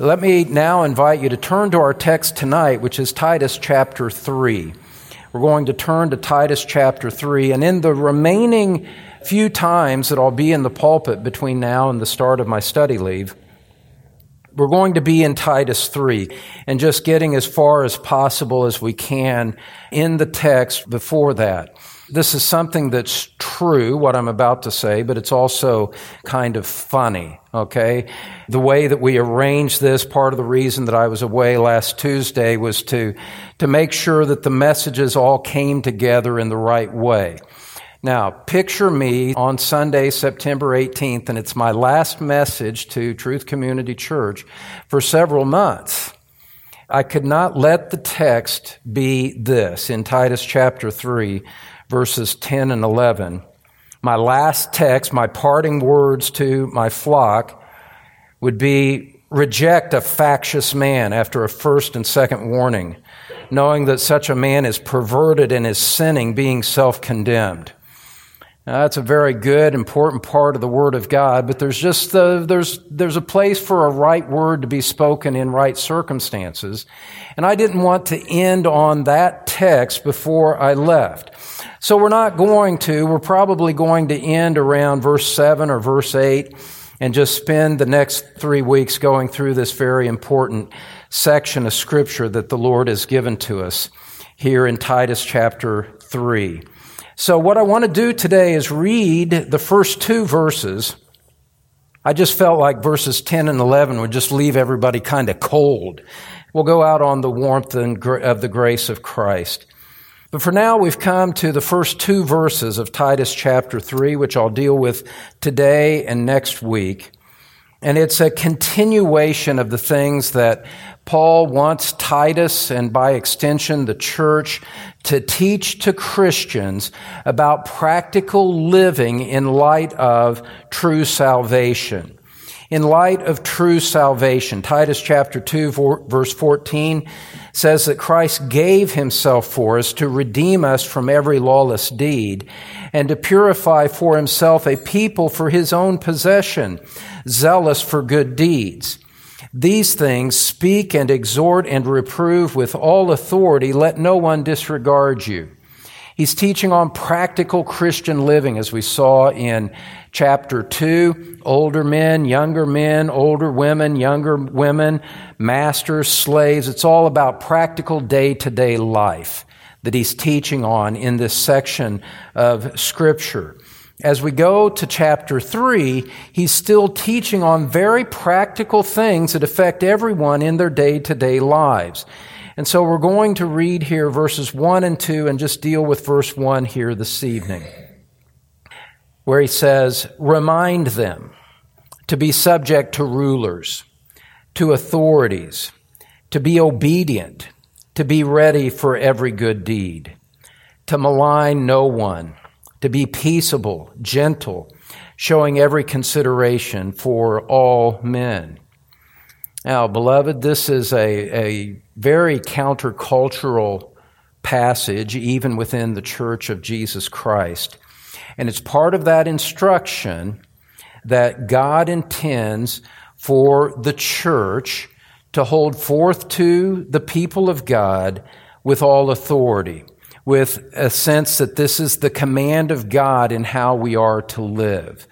Let me now invite you to turn to our text tonight, which is Titus chapter 3. We're going to turn to Titus chapter 3, and in the remaining few times that I'll be in the pulpit between now and the start of my study leave, we're going to be in Titus 3 and just getting as far as possible as we can in the text before that. This is something that's true, what I'm about to say, but it's also kind of funny, okay? The way that we arranged this, part of the reason that I was away last Tuesday was to, to make sure that the messages all came together in the right way. Now, picture me on Sunday, September 18th, and it's my last message to Truth Community Church for several months. I could not let the text be this in Titus chapter 3, verses 10 and 11. My last text, my parting words to my flock would be reject a factious man after a first and second warning, knowing that such a man is perverted and is sinning, being self condemned. That's a very good, important part of the Word of God, but there's just the, there's, there's a place for a right word to be spoken in right circumstances. And I didn't want to end on that text before I left. So we're not going to, we're probably going to end around verse 7 or verse 8 and just spend the next three weeks going through this very important section of Scripture that the Lord has given to us here in Titus chapter 3. So, what I want to do today is read the first two verses. I just felt like verses 10 and 11 would just leave everybody kind of cold. We'll go out on the warmth of the grace of Christ. But for now, we've come to the first two verses of Titus chapter 3, which I'll deal with today and next week. And it's a continuation of the things that Paul wants Titus and by extension the church to teach to Christians about practical living in light of true salvation. In light of true salvation, Titus chapter 2 verse 14 says that Christ gave himself for us to redeem us from every lawless deed and to purify for himself a people for his own possession, zealous for good deeds. These things speak and exhort and reprove with all authority. Let no one disregard you. He's teaching on practical Christian living, as we saw in chapter 2. Older men, younger men, older women, younger women, masters, slaves. It's all about practical day to day life that he's teaching on in this section of Scripture. As we go to chapter 3, he's still teaching on very practical things that affect everyone in their day to day lives. And so we're going to read here verses 1 and 2 and just deal with verse 1 here this evening, where he says, Remind them to be subject to rulers, to authorities, to be obedient, to be ready for every good deed, to malign no one, to be peaceable, gentle, showing every consideration for all men. Now, beloved, this is a, a very countercultural passage, even within the Church of Jesus Christ. And it's part of that instruction that God intends for the church to hold forth to the people of God with all authority, with a sense that this is the command of God in how we are to live.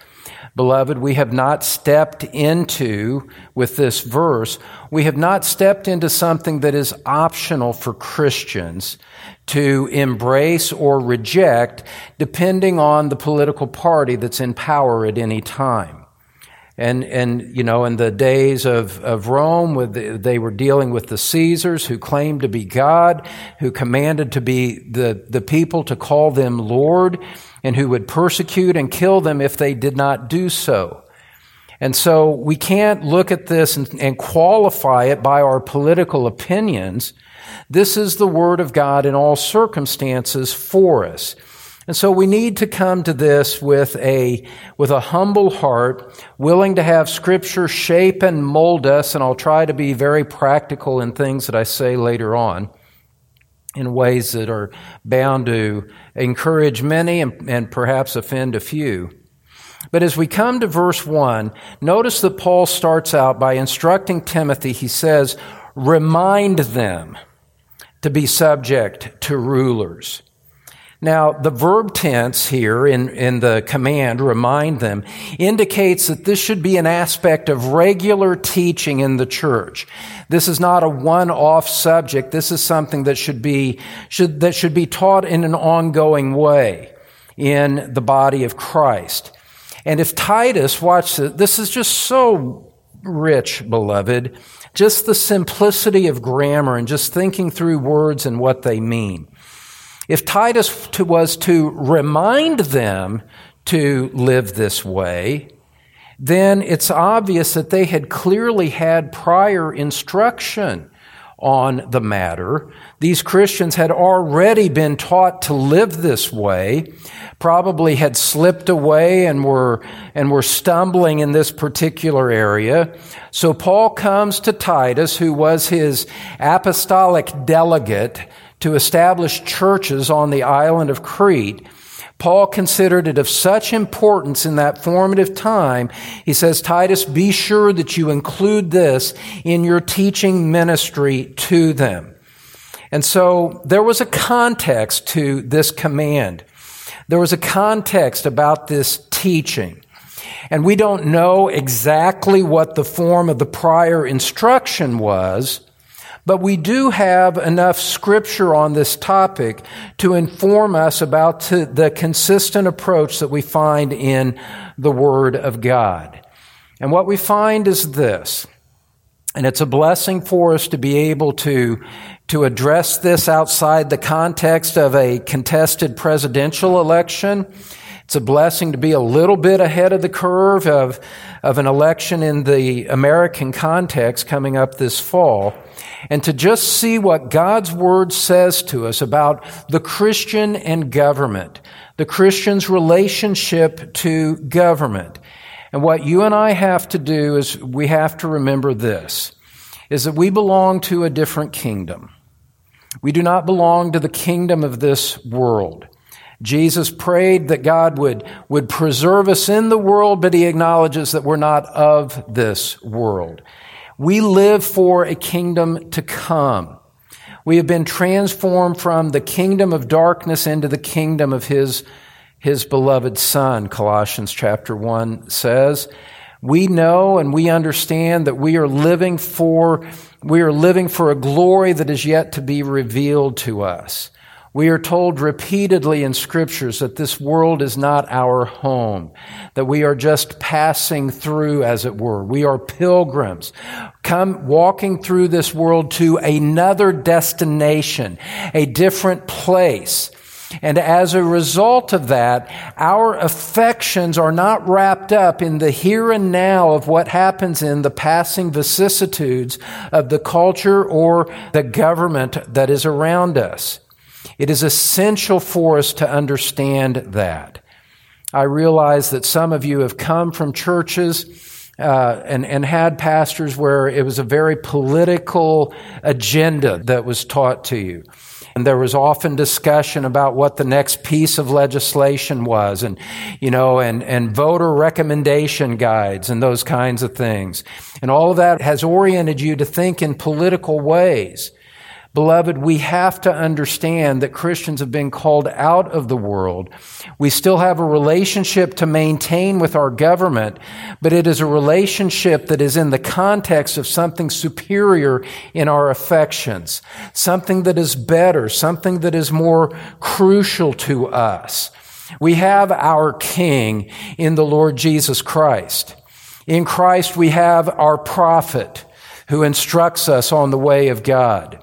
Beloved, we have not stepped into, with this verse, we have not stepped into something that is optional for Christians to embrace or reject depending on the political party that's in power at any time. And, and, you know, in the days of, of Rome, the, they were dealing with the Caesars who claimed to be God, who commanded to be the, the people to call them Lord, and who would persecute and kill them if they did not do so. And so we can't look at this and, and qualify it by our political opinions. This is the Word of God in all circumstances for us. And so we need to come to this with a, with a humble heart, willing to have scripture shape and mold us. And I'll try to be very practical in things that I say later on in ways that are bound to encourage many and, and perhaps offend a few. But as we come to verse 1, notice that Paul starts out by instructing Timothy. He says, Remind them to be subject to rulers. Now, the verb tense here in, in the command, remind them, indicates that this should be an aspect of regular teaching in the church. This is not a one-off subject. This is something that should be, should, that should be taught in an ongoing way in the body of Christ. And if Titus, watch this, this is just so rich, beloved, just the simplicity of grammar and just thinking through words and what they mean. If Titus was to remind them to live this way, then it's obvious that they had clearly had prior instruction on the matter. These Christians had already been taught to live this way, probably had slipped away and were, and were stumbling in this particular area. So Paul comes to Titus, who was his apostolic delegate, to establish churches on the island of Crete, Paul considered it of such importance in that formative time. He says, Titus, be sure that you include this in your teaching ministry to them. And so there was a context to this command. There was a context about this teaching. And we don't know exactly what the form of the prior instruction was, but we do have enough scripture on this topic to inform us about the consistent approach that we find in the Word of God. And what we find is this, and it's a blessing for us to be able to, to address this outside the context of a contested presidential election. It's a blessing to be a little bit ahead of the curve of, of an election in the American context coming up this fall and to just see what God's Word says to us about the Christian and government, the Christian's relationship to government. And what you and I have to do is we have to remember this, is that we belong to a different kingdom. We do not belong to the kingdom of this world. Jesus prayed that God would, would preserve us in the world, but he acknowledges that we're not of this world. We live for a kingdom to come. We have been transformed from the kingdom of darkness into the kingdom of his, his beloved son, Colossians chapter 1 says. We know and we understand that we are living for, we are living for a glory that is yet to be revealed to us. We are told repeatedly in scriptures that this world is not our home, that we are just passing through, as it were. We are pilgrims, come walking through this world to another destination, a different place. And as a result of that, our affections are not wrapped up in the here and now of what happens in the passing vicissitudes of the culture or the government that is around us. It is essential for us to understand that. I realize that some of you have come from churches uh, and, and had pastors where it was a very political agenda that was taught to you. And there was often discussion about what the next piece of legislation was and, you know, and, and voter recommendation guides and those kinds of things. And all of that has oriented you to think in political ways. Beloved, we have to understand that Christians have been called out of the world. We still have a relationship to maintain with our government, but it is a relationship that is in the context of something superior in our affections, something that is better, something that is more crucial to us. We have our King in the Lord Jesus Christ. In Christ, we have our prophet who instructs us on the way of God.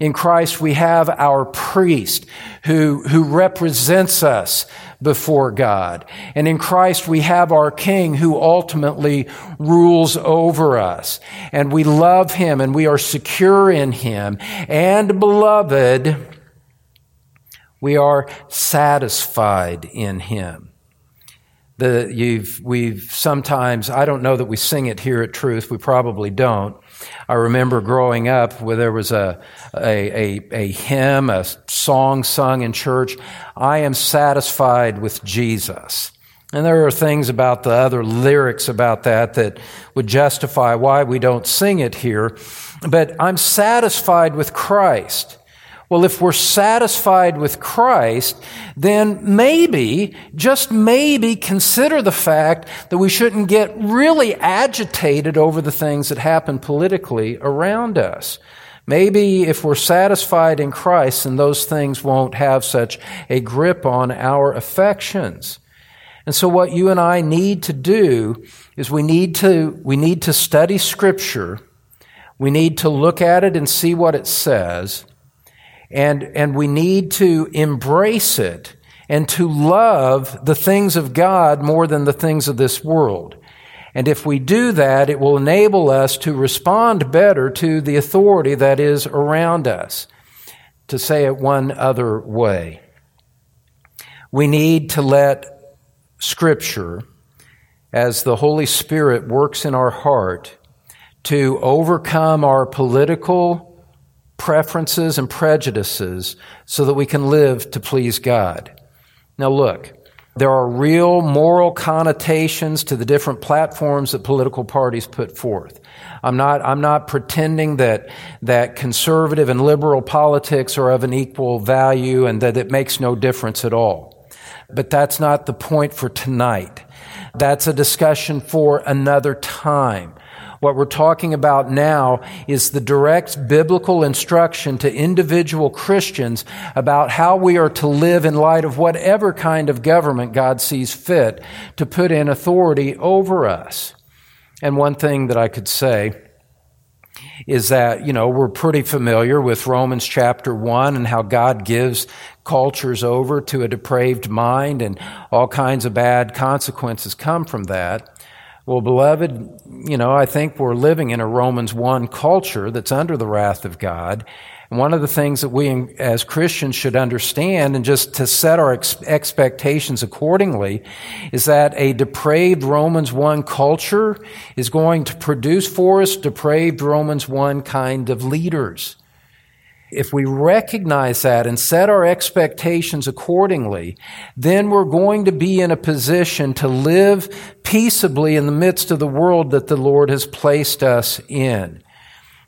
In Christ, we have our priest who, who represents us before God. And in Christ, we have our king who ultimately rules over us. And we love him and we are secure in him. And beloved, we are satisfied in him. The, you've, we've sometimes, I don't know that we sing it here at Truth, we probably don't. I remember growing up where there was a, a, a, a hymn, a song sung in church. I am satisfied with Jesus. And there are things about the other lyrics about that that would justify why we don't sing it here. But I'm satisfied with Christ. Well, if we're satisfied with Christ, then maybe, just maybe, consider the fact that we shouldn't get really agitated over the things that happen politically around us. Maybe if we're satisfied in Christ, then those things won't have such a grip on our affections. And so what you and I need to do is we need to, we need to study Scripture. We need to look at it and see what it says. And, and we need to embrace it and to love the things of God more than the things of this world. And if we do that, it will enable us to respond better to the authority that is around us. To say it one other way, we need to let Scripture, as the Holy Spirit works in our heart, to overcome our political preferences and prejudices so that we can live to please God. Now, look, there are real moral connotations to the different platforms that political parties put forth. I'm not, I'm not pretending that, that conservative and liberal politics are of an equal value and that it makes no difference at all. But that's not the point for tonight. That's a discussion for another time. What we're talking about now is the direct biblical instruction to individual Christians about how we are to live in light of whatever kind of government God sees fit to put in authority over us. And one thing that I could say is that, you know, we're pretty familiar with Romans chapter 1 and how God gives cultures over to a depraved mind and all kinds of bad consequences come from that. Well, beloved, you know, I think we're living in a Romans 1 culture that's under the wrath of God. And one of the things that we as Christians should understand and just to set our ex- expectations accordingly is that a depraved Romans 1 culture is going to produce for us depraved Romans 1 kind of leaders. If we recognize that and set our expectations accordingly, then we're going to be in a position to live peaceably in the midst of the world that the Lord has placed us in.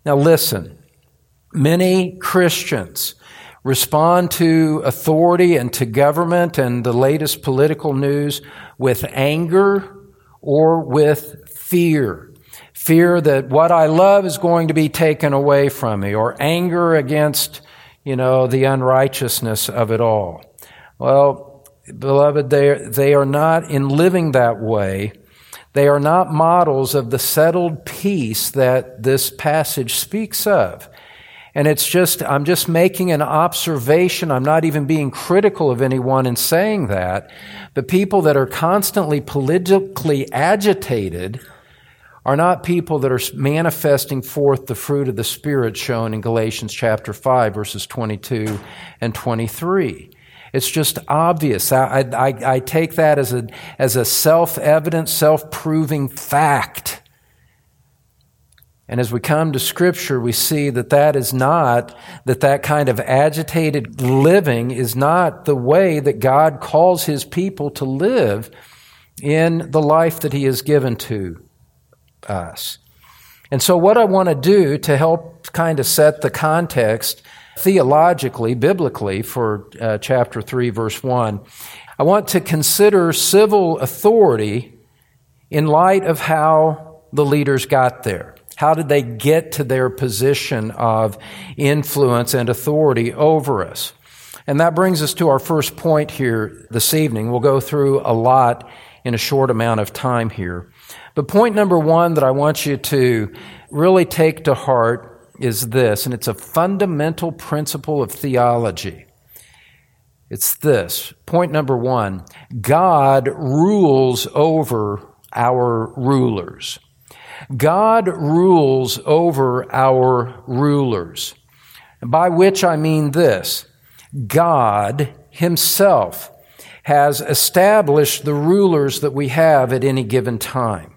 Now listen, many Christians respond to authority and to government and the latest political news with anger or with fear fear that what I love is going to be taken away from me, or anger against, you know, the unrighteousness of it all. Well, beloved, they, they are not in living that way. They are not models of the settled peace that this passage speaks of. And it's just, I'm just making an observation. I'm not even being critical of anyone in saying that. But people that are constantly politically agitated are not people that are manifesting forth the fruit of the Spirit shown in Galatians chapter 5, verses 22 and 23. It's just obvious. I, I, I take that as a, as a self evident, self proving fact. And as we come to Scripture, we see that that is not, that that kind of agitated living is not the way that God calls His people to live in the life that He has given to us. And so, what I want to do to help kind of set the context theologically, biblically, for uh, chapter 3, verse 1, I want to consider civil authority in light of how the leaders got there. How did they get to their position of influence and authority over us? And that brings us to our first point here this evening. We'll go through a lot in a short amount of time here. But point number one that I want you to really take to heart is this, and it's a fundamental principle of theology. It's this. Point number one God rules over our rulers. God rules over our rulers. By which I mean this God Himself has established the rulers that we have at any given time.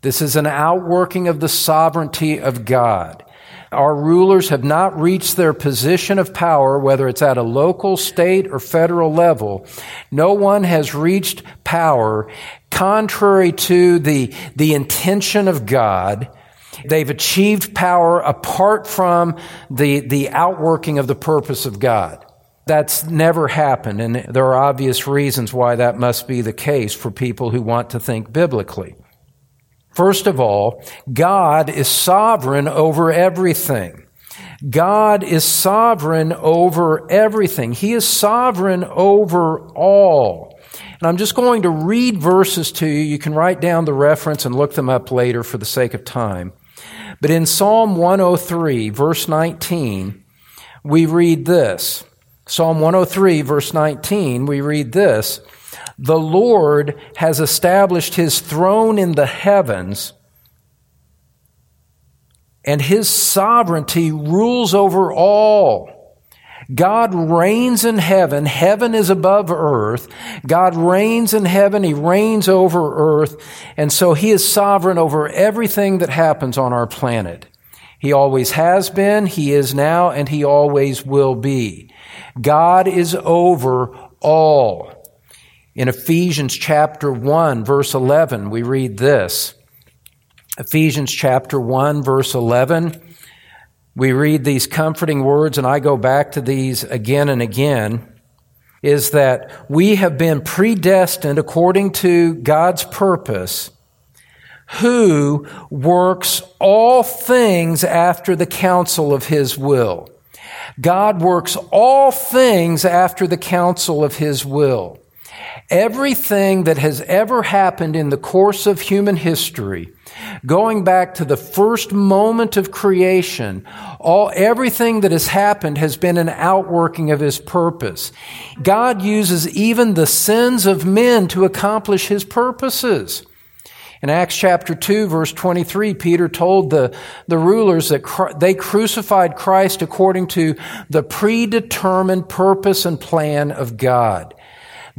This is an outworking of the sovereignty of God. Our rulers have not reached their position of power, whether it's at a local, state, or federal level. No one has reached power contrary to the, the intention of God. They've achieved power apart from the, the outworking of the purpose of God. That's never happened, and there are obvious reasons why that must be the case for people who want to think biblically. First of all, God is sovereign over everything. God is sovereign over everything. He is sovereign over all. And I'm just going to read verses to you. You can write down the reference and look them up later for the sake of time. But in Psalm 103, verse 19, we read this. Psalm 103, verse 19, we read this The Lord has established his throne in the heavens, and his sovereignty rules over all. God reigns in heaven. Heaven is above earth. God reigns in heaven. He reigns over earth. And so he is sovereign over everything that happens on our planet. He always has been, he is now, and he always will be. God is over all. In Ephesians chapter 1, verse 11, we read this. Ephesians chapter 1, verse 11, we read these comforting words, and I go back to these again and again, is that we have been predestined according to God's purpose, who works all things after the counsel of his will. God works all things after the counsel of His will. Everything that has ever happened in the course of human history, going back to the first moment of creation, all, everything that has happened has been an outworking of His purpose. God uses even the sins of men to accomplish His purposes. In Acts chapter 2, verse 23, Peter told the, the rulers that they crucified Christ according to the predetermined purpose and plan of God.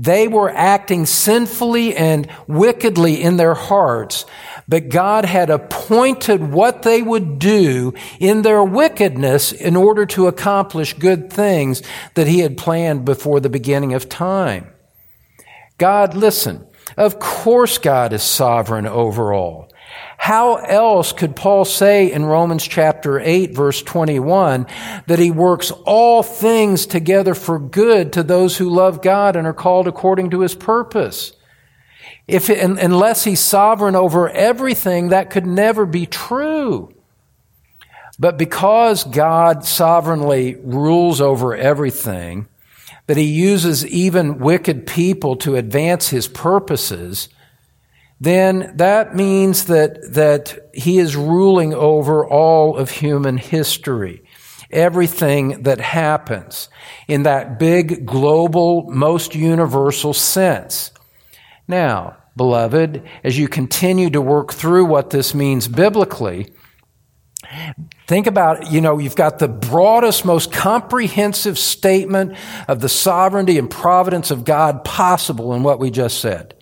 They were acting sinfully and wickedly in their hearts, but God had appointed what they would do in their wickedness in order to accomplish good things that He had planned before the beginning of time. God, listen, of course, God is sovereign over all. How else could Paul say in Romans chapter 8 verse 21 that he works all things together for good to those who love God and are called according to his purpose? If, unless he's sovereign over everything, that could never be true. But because God sovereignly rules over everything, that he uses even wicked people to advance his purposes, then that means that, that he is ruling over all of human history. Everything that happens in that big, global, most universal sense. Now, beloved, as you continue to work through what this means biblically, Think about, you know, you've got the broadest, most comprehensive statement of the sovereignty and providence of God possible in what we just said.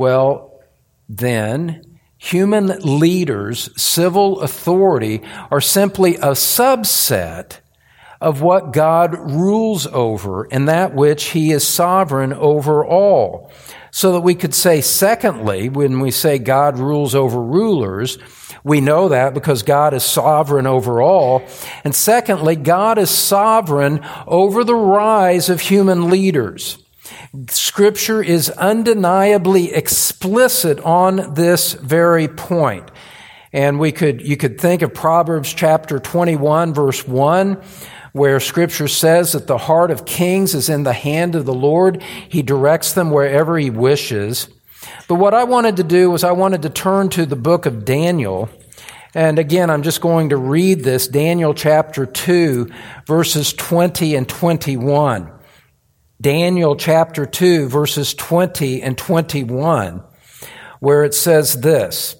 Well, then, human leaders, civil authority, are simply a subset of what God rules over and that which He is sovereign over all. So that we could say, secondly, when we say God rules over rulers, we know that because God is sovereign over all. And secondly, God is sovereign over the rise of human leaders. Scripture is undeniably explicit on this very point. And we could, you could think of Proverbs chapter 21 verse 1, where scripture says that the heart of kings is in the hand of the Lord. He directs them wherever he wishes. But what I wanted to do was I wanted to turn to the book of Daniel. And again, I'm just going to read this Daniel chapter 2, verses 20 and 21. Daniel chapter 2, verses 20 and 21, where it says this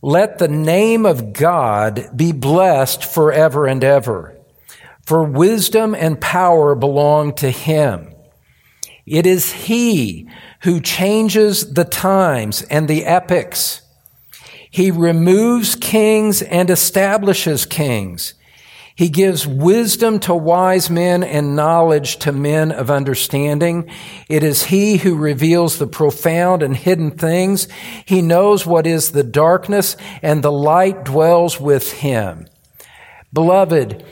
Let the name of God be blessed forever and ever, for wisdom and power belong to him. It is he who changes the times and the epochs. He removes kings and establishes kings. He gives wisdom to wise men and knowledge to men of understanding. It is He who reveals the profound and hidden things. He knows what is the darkness and the light dwells with Him. Beloved,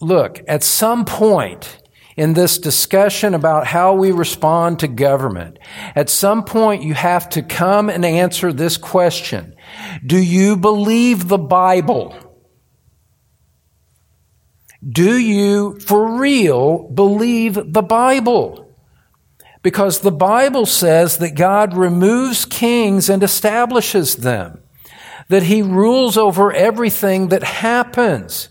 look, at some point, in this discussion about how we respond to government, at some point you have to come and answer this question. Do you believe the Bible? Do you, for real, believe the Bible? Because the Bible says that God removes kings and establishes them, that He rules over everything that happens.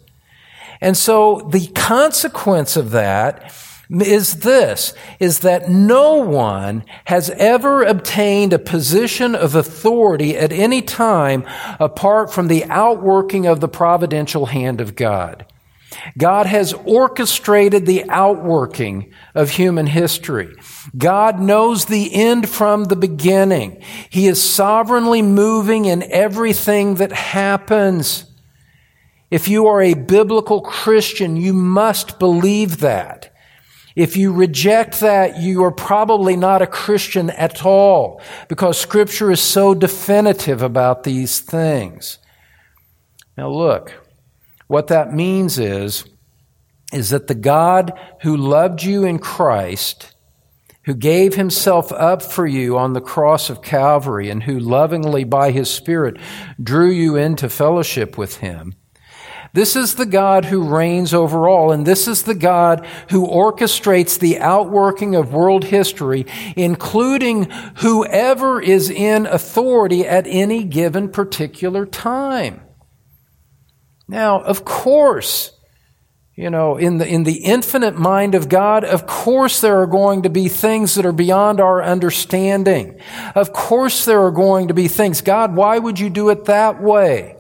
And so the consequence of that is this, is that no one has ever obtained a position of authority at any time apart from the outworking of the providential hand of God. God has orchestrated the outworking of human history. God knows the end from the beginning. He is sovereignly moving in everything that happens. If you are a biblical Christian, you must believe that. If you reject that, you are probably not a Christian at all because scripture is so definitive about these things. Now look, what that means is, is that the God who loved you in Christ, who gave himself up for you on the cross of Calvary, and who lovingly by his Spirit drew you into fellowship with him, this is the God who reigns over all, and this is the God who orchestrates the outworking of world history, including whoever is in authority at any given particular time. Now, of course, you know, in the, in the infinite mind of God, of course there are going to be things that are beyond our understanding. Of course there are going to be things. God, why would you do it that way?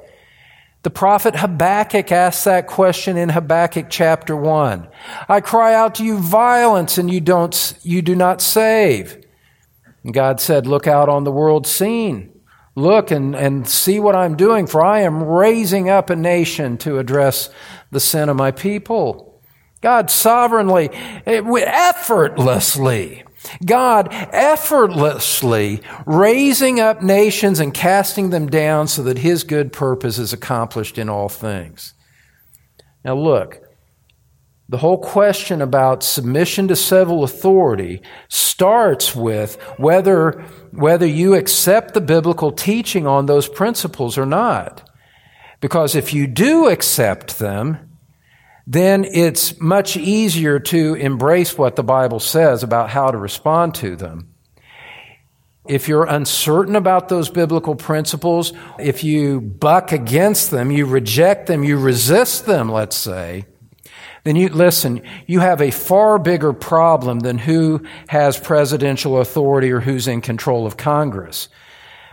The prophet Habakkuk asks that question in Habakkuk chapter 1. I cry out to you violence and you don't, you do not save. And God said, look out on the world scene. Look and, and see what I'm doing, for I am raising up a nation to address the sin of my people. God sovereignly, eh, effortlessly, God effortlessly raising up nations and casting them down so that His good purpose is accomplished in all things. Now, look, the whole question about submission to civil authority starts with whether, whether you accept the biblical teaching on those principles or not. Because if you do accept them, then it's much easier to embrace what the Bible says about how to respond to them. If you're uncertain about those biblical principles, if you buck against them, you reject them, you resist them, let's say, then you listen, you have a far bigger problem than who has presidential authority or who's in control of Congress.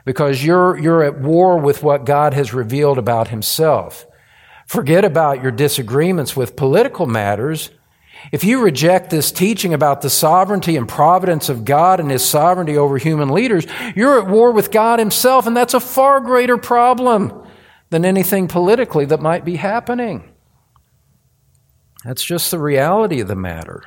Because you're, you're at war with what God has revealed about himself. Forget about your disagreements with political matters. If you reject this teaching about the sovereignty and providence of God and his sovereignty over human leaders, you're at war with God himself, and that's a far greater problem than anything politically that might be happening. That's just the reality of the matter.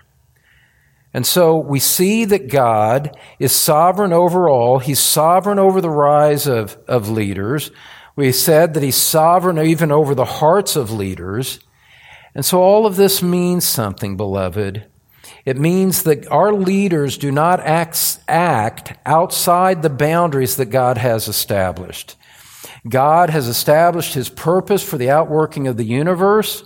And so we see that God is sovereign over all. He's sovereign over the rise of, of leaders. We said that He's sovereign even over the hearts of leaders. And so all of this means something, beloved. It means that our leaders do not act, act outside the boundaries that God has established. God has established His purpose for the outworking of the universe.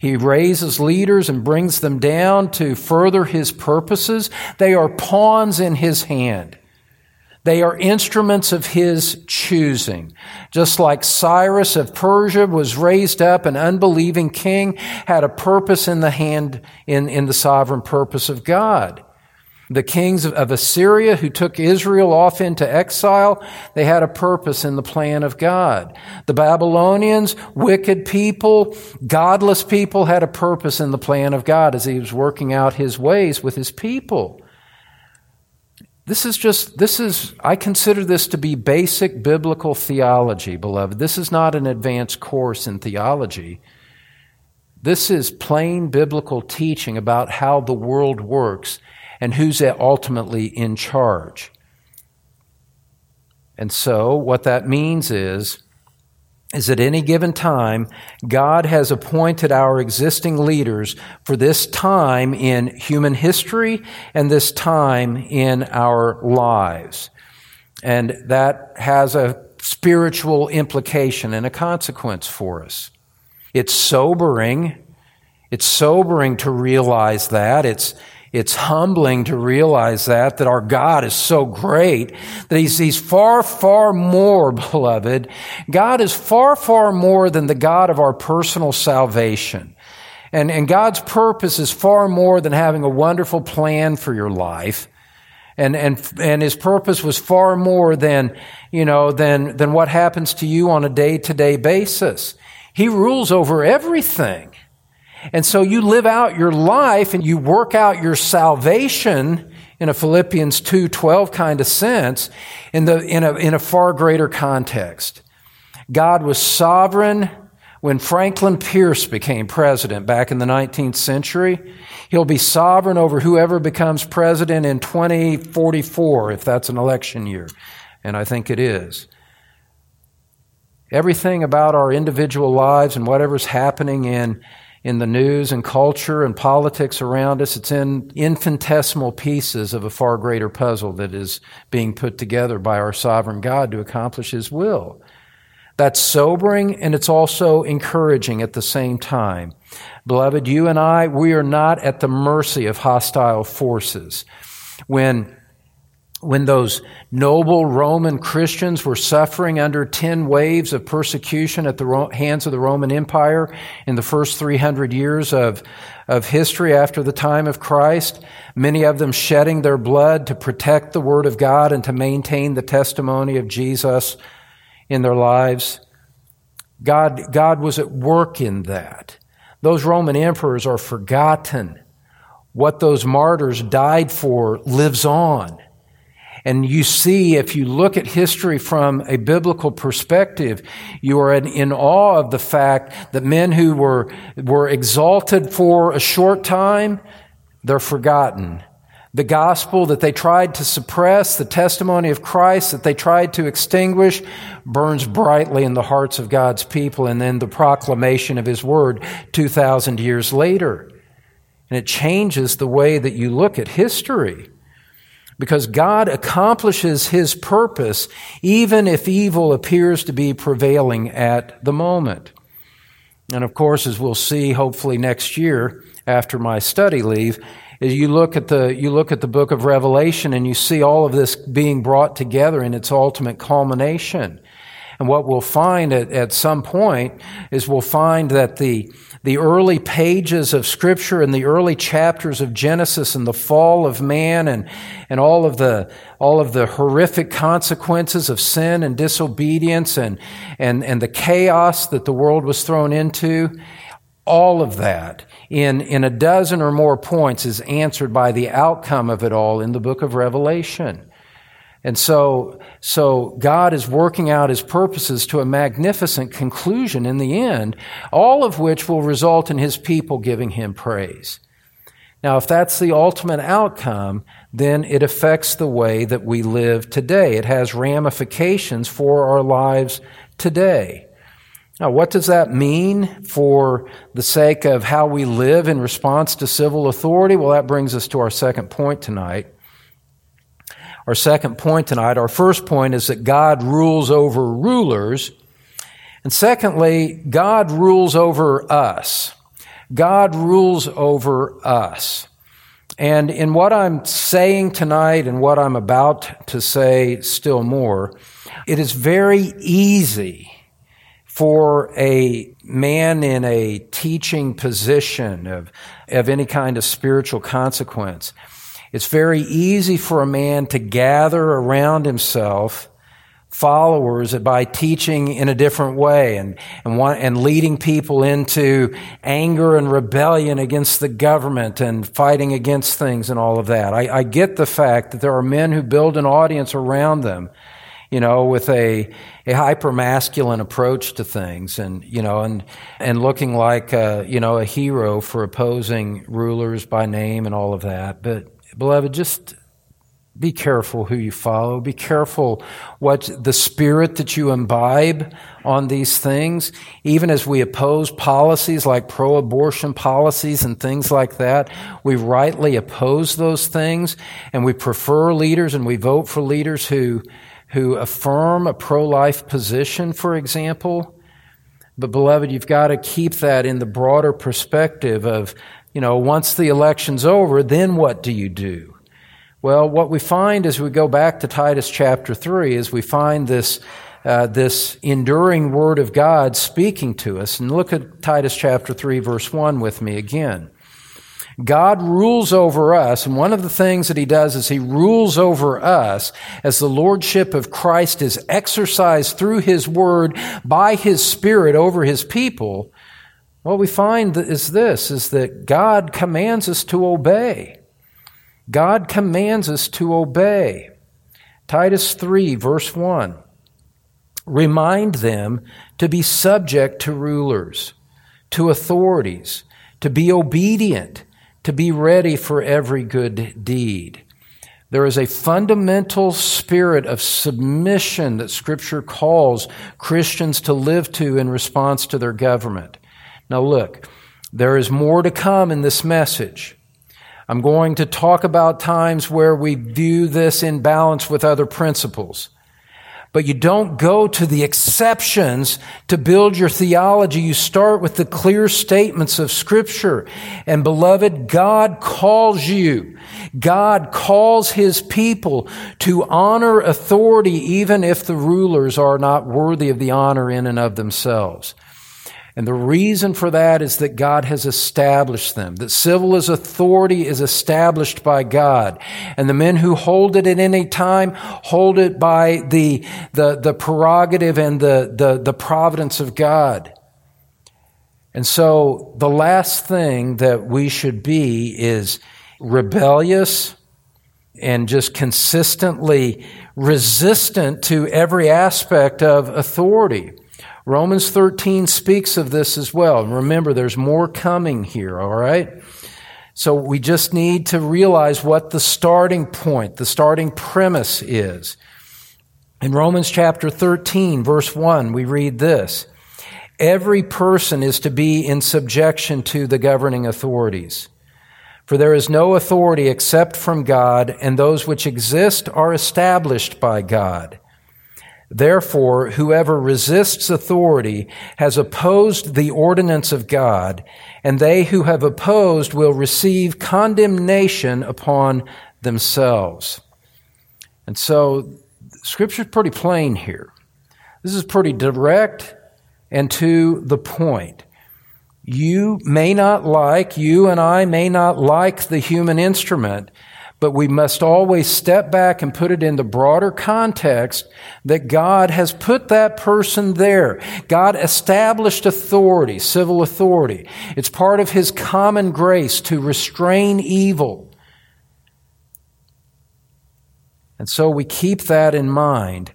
He raises leaders and brings them down to further his purposes. They are pawns in his hand. They are instruments of his choosing. Just like Cyrus of Persia was raised up, an unbelieving king had a purpose in the hand, in, in the sovereign purpose of God. The kings of Assyria who took Israel off into exile, they had a purpose in the plan of God. The Babylonians, wicked people, godless people, had a purpose in the plan of God as he was working out his ways with his people. This is just, this is, I consider this to be basic biblical theology, beloved. This is not an advanced course in theology. This is plain biblical teaching about how the world works and who's ultimately in charge. And so, what that means is, is at any given time, God has appointed our existing leaders for this time in human history and this time in our lives. And that has a spiritual implication and a consequence for us. It's sobering. It's sobering to realize that. It's, it's humbling to realize that, that our God is so great, that he's, he's far, far more, beloved. God is far, far more than the God of our personal salvation. And, and God's purpose is far more than having a wonderful plan for your life. And, and, and his purpose was far more than, you know, than, than what happens to you on a day to day basis. He rules over everything. And so you live out your life and you work out your salvation in a Philippians 2:12 kind of sense in the in a in a far greater context. God was sovereign when Franklin Pierce became president back in the 19th century. He'll be sovereign over whoever becomes president in 2044 if that's an election year. And I think it is. Everything about our individual lives and whatever's happening in in the news and culture and politics around us. It's in infinitesimal pieces of a far greater puzzle that is being put together by our sovereign God to accomplish His will. That's sobering and it's also encouraging at the same time. Beloved, you and I, we are not at the mercy of hostile forces. When when those noble Roman Christians were suffering under 10 waves of persecution at the hands of the Roman Empire in the first 300 years of, of history after the time of Christ, many of them shedding their blood to protect the Word of God and to maintain the testimony of Jesus in their lives. God, God was at work in that. Those Roman emperors are forgotten. What those martyrs died for lives on. And you see, if you look at history from a biblical perspective, you are in, awe of the fact that men who were, were exalted for a short time, they're forgotten. The gospel that they tried to suppress, the testimony of Christ that they tried to extinguish, burns brightly in the hearts of God's people, and then the proclamation of His word 2,000 years later. And it changes the way that you look at history because God accomplishes his purpose even if evil appears to be prevailing at the moment. And of course, as we'll see hopefully next year after my study leave, as you look at the you look at the book of Revelation and you see all of this being brought together in its ultimate culmination. And what we'll find at, at some point is we'll find that the the early pages of Scripture and the early chapters of Genesis and the fall of man and, and all of the all of the horrific consequences of sin and disobedience and, and, and the chaos that the world was thrown into, all of that in, in a dozen or more points is answered by the outcome of it all in the book of Revelation. And so, so God is working out his purposes to a magnificent conclusion in the end, all of which will result in his people giving him praise. Now, if that's the ultimate outcome, then it affects the way that we live today. It has ramifications for our lives today. Now, what does that mean for the sake of how we live in response to civil authority? Well, that brings us to our second point tonight our second point tonight. Our first point is that God rules over rulers. And secondly, God rules over us. God rules over us. And in what I'm saying tonight and what I'm about to say still more, it is very easy for a man in a teaching position of, of any kind of spiritual consequence it's very easy for a man to gather around himself followers by teaching in a different way and, and, and leading people into anger and rebellion against the government and fighting against things and all of that. I, I get the fact that there are men who build an audience around them, you know, with a, a hyper masculine approach to things and, you know, and, and looking like, a, you know, a hero for opposing rulers by name and all of that. But, beloved, just be careful who you follow. Be careful what the spirit that you imbibe on these things. Even as we oppose policies like pro abortion policies and things like that, we rightly oppose those things and we prefer leaders and we vote for leaders who, who affirm a pro life position, for example. But, beloved, you've got to keep that in the broader perspective of, you know, once the election's over, then what do you do? Well, what we find as we go back to Titus chapter 3 is we find this, uh, this enduring word of God speaking to us. And look at Titus chapter 3, verse 1 with me again. God rules over us, and one of the things that He does is He rules over us as the Lordship of Christ is exercised through His Word by His Spirit over His people. What we find is this, is that God commands us to obey. God commands us to obey. Titus 3, verse 1. Remind them to be subject to rulers, to authorities, to be obedient, to be ready for every good deed. There is a fundamental spirit of submission that Scripture calls Christians to live to in response to their government. Now, look, there is more to come in this message. I'm going to talk about times where we view this in balance with other principles. But you don't go to the exceptions to build your theology. You start with the clear statements of Scripture. And beloved, God calls you. God calls His people to honor authority even if the rulers are not worthy of the honor in and of themselves. And the reason for that is that God has established them, that civil authority is established by God. And the men who hold it at any time hold it by the, the, the prerogative and the, the, the providence of God. And so the last thing that we should be is rebellious and just consistently resistant to every aspect of authority. Romans 13 speaks of this as well. Remember, there's more coming here, all right? So we just need to realize what the starting point, the starting premise is. In Romans chapter 13, verse 1, we read this Every person is to be in subjection to the governing authorities. For there is no authority except from God, and those which exist are established by God. Therefore, whoever resists authority has opposed the ordinance of God, and they who have opposed will receive condemnation upon themselves. And so, Scripture's pretty plain here. This is pretty direct and to the point. You may not like, you and I may not like the human instrument, but we must always step back and put it in the broader context that God has put that person there. God established authority, civil authority. It's part of His common grace to restrain evil. And so we keep that in mind.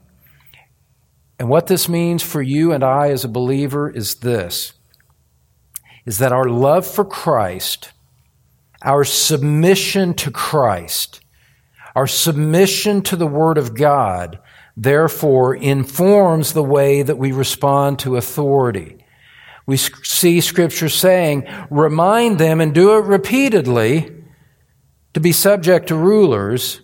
And what this means for you and I as a believer is this is that our love for Christ our submission to Christ, our submission to the Word of God, therefore informs the way that we respond to authority. We see Scripture saying, remind them and do it repeatedly to be subject to rulers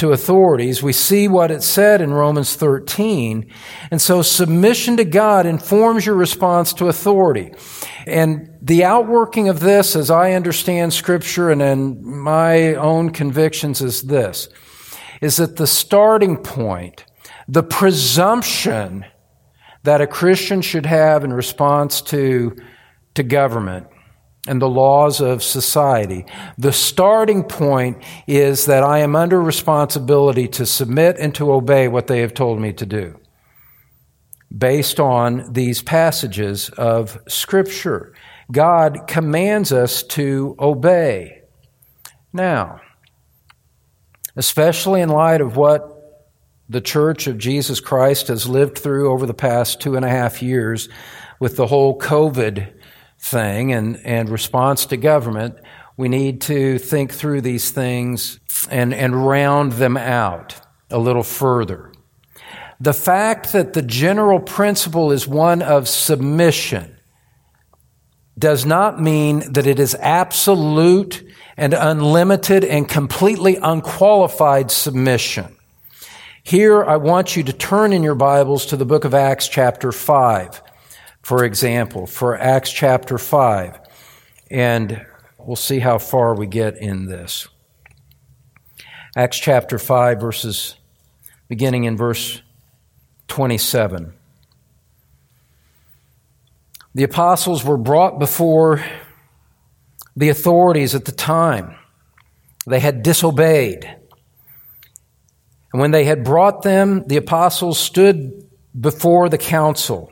to authorities. We see what it said in Romans 13. And so submission to God informs your response to authority. And the outworking of this, as I understand scripture and in my own convictions is this, is that the starting point, the presumption that a Christian should have in response to, to government and the laws of society. The starting point is that I am under responsibility to submit and to obey what they have told me to do. based on these passages of Scripture. God commands us to obey. Now, especially in light of what the Church of Jesus Christ has lived through over the past two and a half years with the whole COVID thing and, and response to government, we need to think through these things and, and round them out a little further. The fact that the general principle is one of submission does not mean that it is absolute and unlimited and completely unqualified submission. Here, I want you to turn in your Bibles to the book of Acts, chapter 5, for example, for Acts chapter 5. And we'll see how far we get in this. Acts chapter 5, verses beginning in verse 27. The apostles were brought before the authorities at the time. They had disobeyed. And when they had brought them, the apostles stood before the council.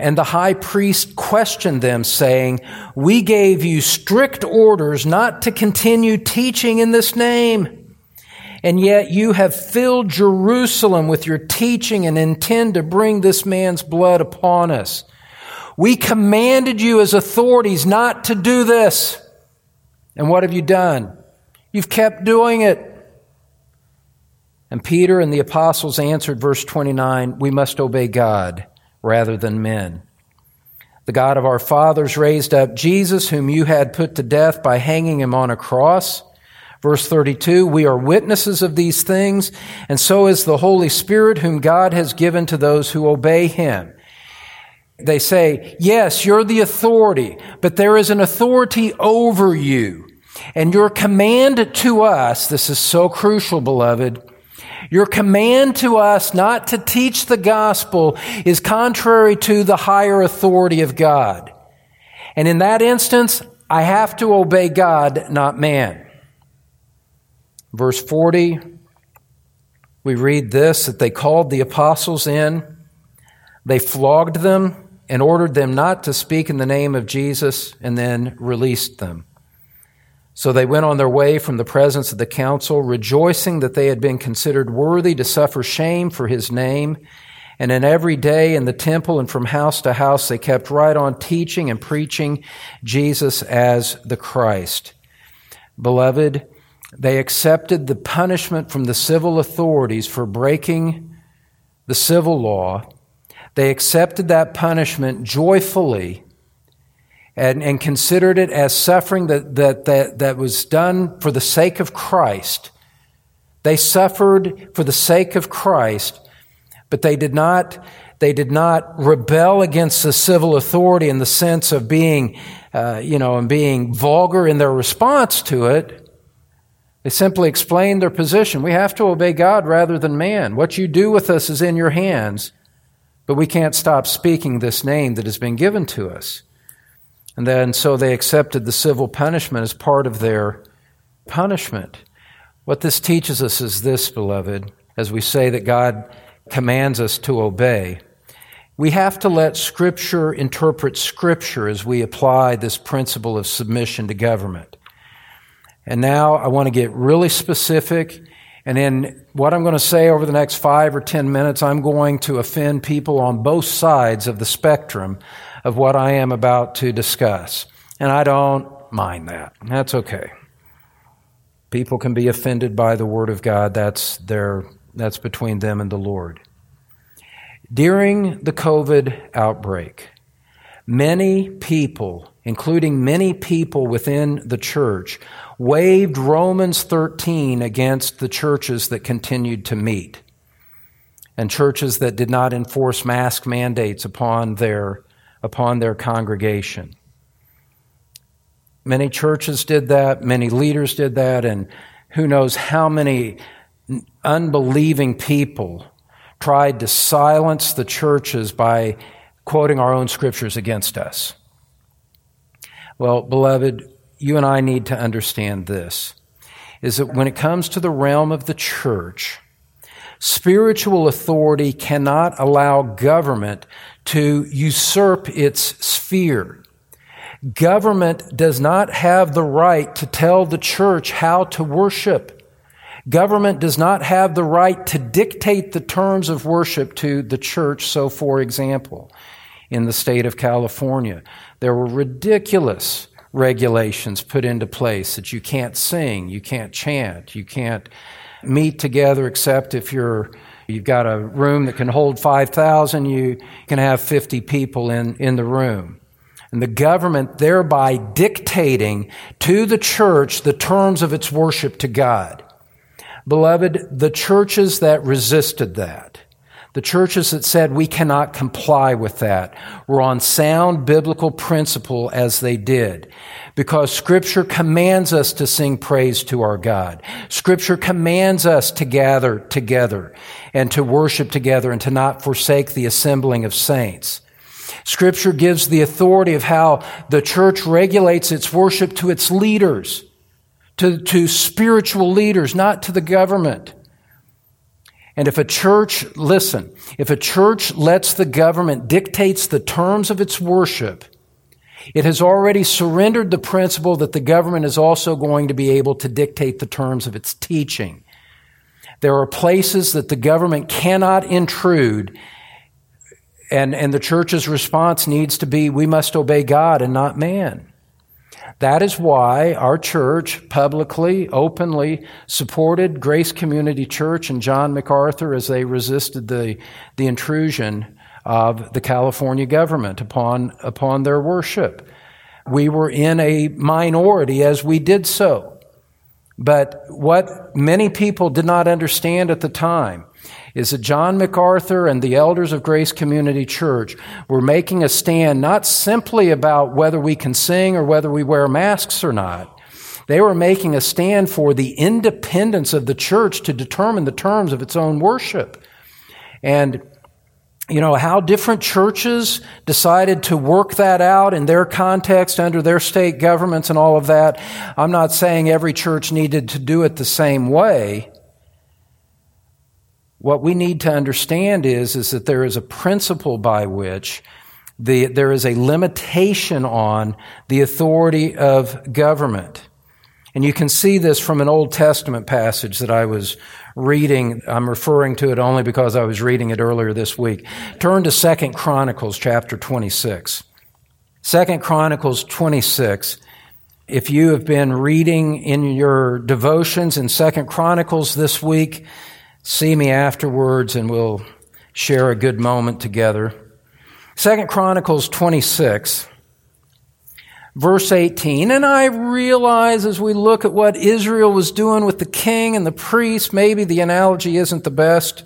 And the high priest questioned them, saying, We gave you strict orders not to continue teaching in this name. And yet you have filled Jerusalem with your teaching and intend to bring this man's blood upon us. We commanded you as authorities not to do this. And what have you done? You've kept doing it. And Peter and the apostles answered, verse 29, we must obey God rather than men. The God of our fathers raised up Jesus, whom you had put to death by hanging him on a cross. Verse 32, we are witnesses of these things, and so is the Holy Spirit, whom God has given to those who obey him. They say, yes, you're the authority, but there is an authority over you. And your command to us, this is so crucial, beloved, your command to us not to teach the gospel is contrary to the higher authority of God. And in that instance, I have to obey God, not man. Verse 40, we read this that they called the apostles in, they flogged them and ordered them not to speak in the name of Jesus, and then released them. So they went on their way from the presence of the council, rejoicing that they had been considered worthy to suffer shame for his name. And in every day in the temple and from house to house, they kept right on teaching and preaching Jesus as the Christ. Beloved, they accepted the punishment from the civil authorities for breaking the civil law. They accepted that punishment joyfully and, and considered it as suffering that, that, that, that was done for the sake of Christ. They suffered for the sake of Christ, but they did not, they did not rebel against the civil authority in the sense of being, uh, you know, and being vulgar in their response to it. They simply explained their position. We have to obey God rather than man. What you do with us is in your hands, but we can't stop speaking this name that has been given to us. And then so they accepted the civil punishment as part of their punishment. What this teaches us is this, beloved, as we say that God commands us to obey. We have to let Scripture interpret Scripture as we apply this principle of submission to government. And now I want to get really specific. And in what I'm going to say over the next five or ten minutes, I'm going to offend people on both sides of the spectrum of what I am about to discuss. And I don't mind that. That's okay. People can be offended by the Word of God. That's, their, that's between them and the Lord. During the COVID outbreak, many people, including many people within the church, waved Romans 13 against the churches that continued to meet and churches that did not enforce mask mandates upon their upon their congregation. Many churches did that, many leaders did that, and who knows how many unbelieving people tried to silence the churches by quoting our own scriptures against us. Well, beloved, you and I need to understand this is that when it comes to the realm of the church, Spiritual authority cannot allow government to usurp its sphere. Government does not have the right to tell the church how to worship. Government does not have the right to dictate the terms of worship to the church. So, for example, in the state of California, there were ridiculous regulations put into place that you can't sing, you can't chant, you can't meet together except if you're you've got a room that can hold 5,000, you can have 50 people in, in the room. And the government thereby dictating to the church the terms of its worship to God. Beloved, the churches that resisted that, the churches that said we cannot comply with that were on sound biblical principle as they did. Because scripture commands us to sing praise to our God. Scripture commands us to gather together and to worship together and to not forsake the assembling of saints. Scripture gives the authority of how the church regulates its worship to its leaders, to, to spiritual leaders, not to the government. And if a church, listen, if a church lets the government dictates the terms of its worship, it has already surrendered the principle that the government is also going to be able to dictate the terms of its teaching. There are places that the government cannot intrude, and, and the church's response needs to be we must obey God and not man. That is why our church publicly, openly supported Grace Community Church and John MacArthur as they resisted the, the intrusion of the California government upon, upon their worship. We were in a minority as we did so. But what many people did not understand at the time is that John MacArthur and the elders of Grace Community Church were making a stand not simply about whether we can sing or whether we wear masks or not. They were making a stand for the independence of the church to determine the terms of its own worship. And you know, how different churches decided to work that out in their context under their state governments and all of that. I'm not saying every church needed to do it the same way. What we need to understand is, is that there is a principle by which the, there is a limitation on the authority of government. And you can see this from an Old Testament passage that I was reading. I'm referring to it only because I was reading it earlier this week. Turn to Second Chronicles chapter 26. Second Chronicles 26. If you have been reading in your devotions in Second Chronicles this week, See me afterwards and we'll share a good moment together. Second Chronicles 26, verse 18. And I realize as we look at what Israel was doing with the king and the priest, maybe the analogy isn't the best.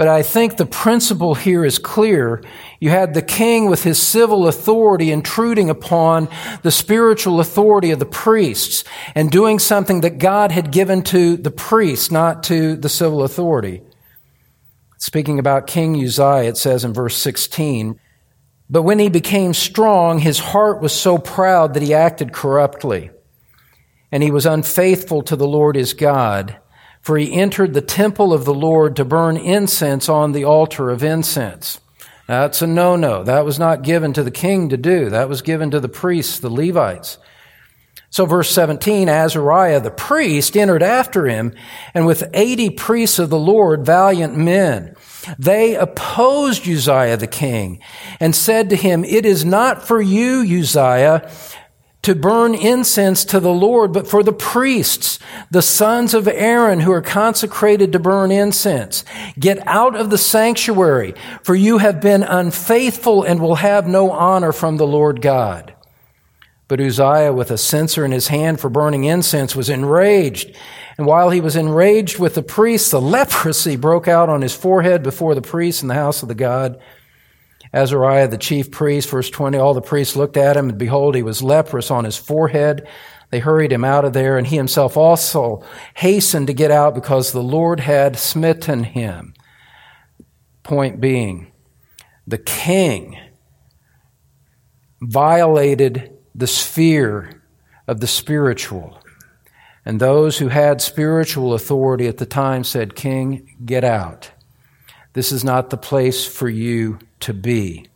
But I think the principle here is clear. You had the king with his civil authority intruding upon the spiritual authority of the priests and doing something that God had given to the priests, not to the civil authority. Speaking about King Uzziah, it says in verse 16, But when he became strong, his heart was so proud that he acted corruptly, and he was unfaithful to the Lord his God for he entered the temple of the Lord to burn incense on the altar of incense. That's a no no. That was not given to the king to do. That was given to the priests, the Levites. So, verse 17 Azariah the priest entered after him, and with 80 priests of the Lord, valiant men, they opposed Uzziah the king and said to him, It is not for you, Uzziah, to burn incense to the Lord, but for the priests, the sons of Aaron who are consecrated to burn incense. Get out of the sanctuary, for you have been unfaithful and will have no honor from the Lord God. But Uzziah, with a censer in his hand for burning incense, was enraged. And while he was enraged with the priests, the leprosy broke out on his forehead before the priests in the house of the God. Azariah, the chief priest, verse 20, all the priests looked at him, and behold, he was leprous on his forehead. They hurried him out of there, and he himself also hastened to get out because the Lord had smitten him. Point being, the king violated the sphere of the spiritual And those who had spiritual authority at the time said, King, get out. This is not the place for you to be.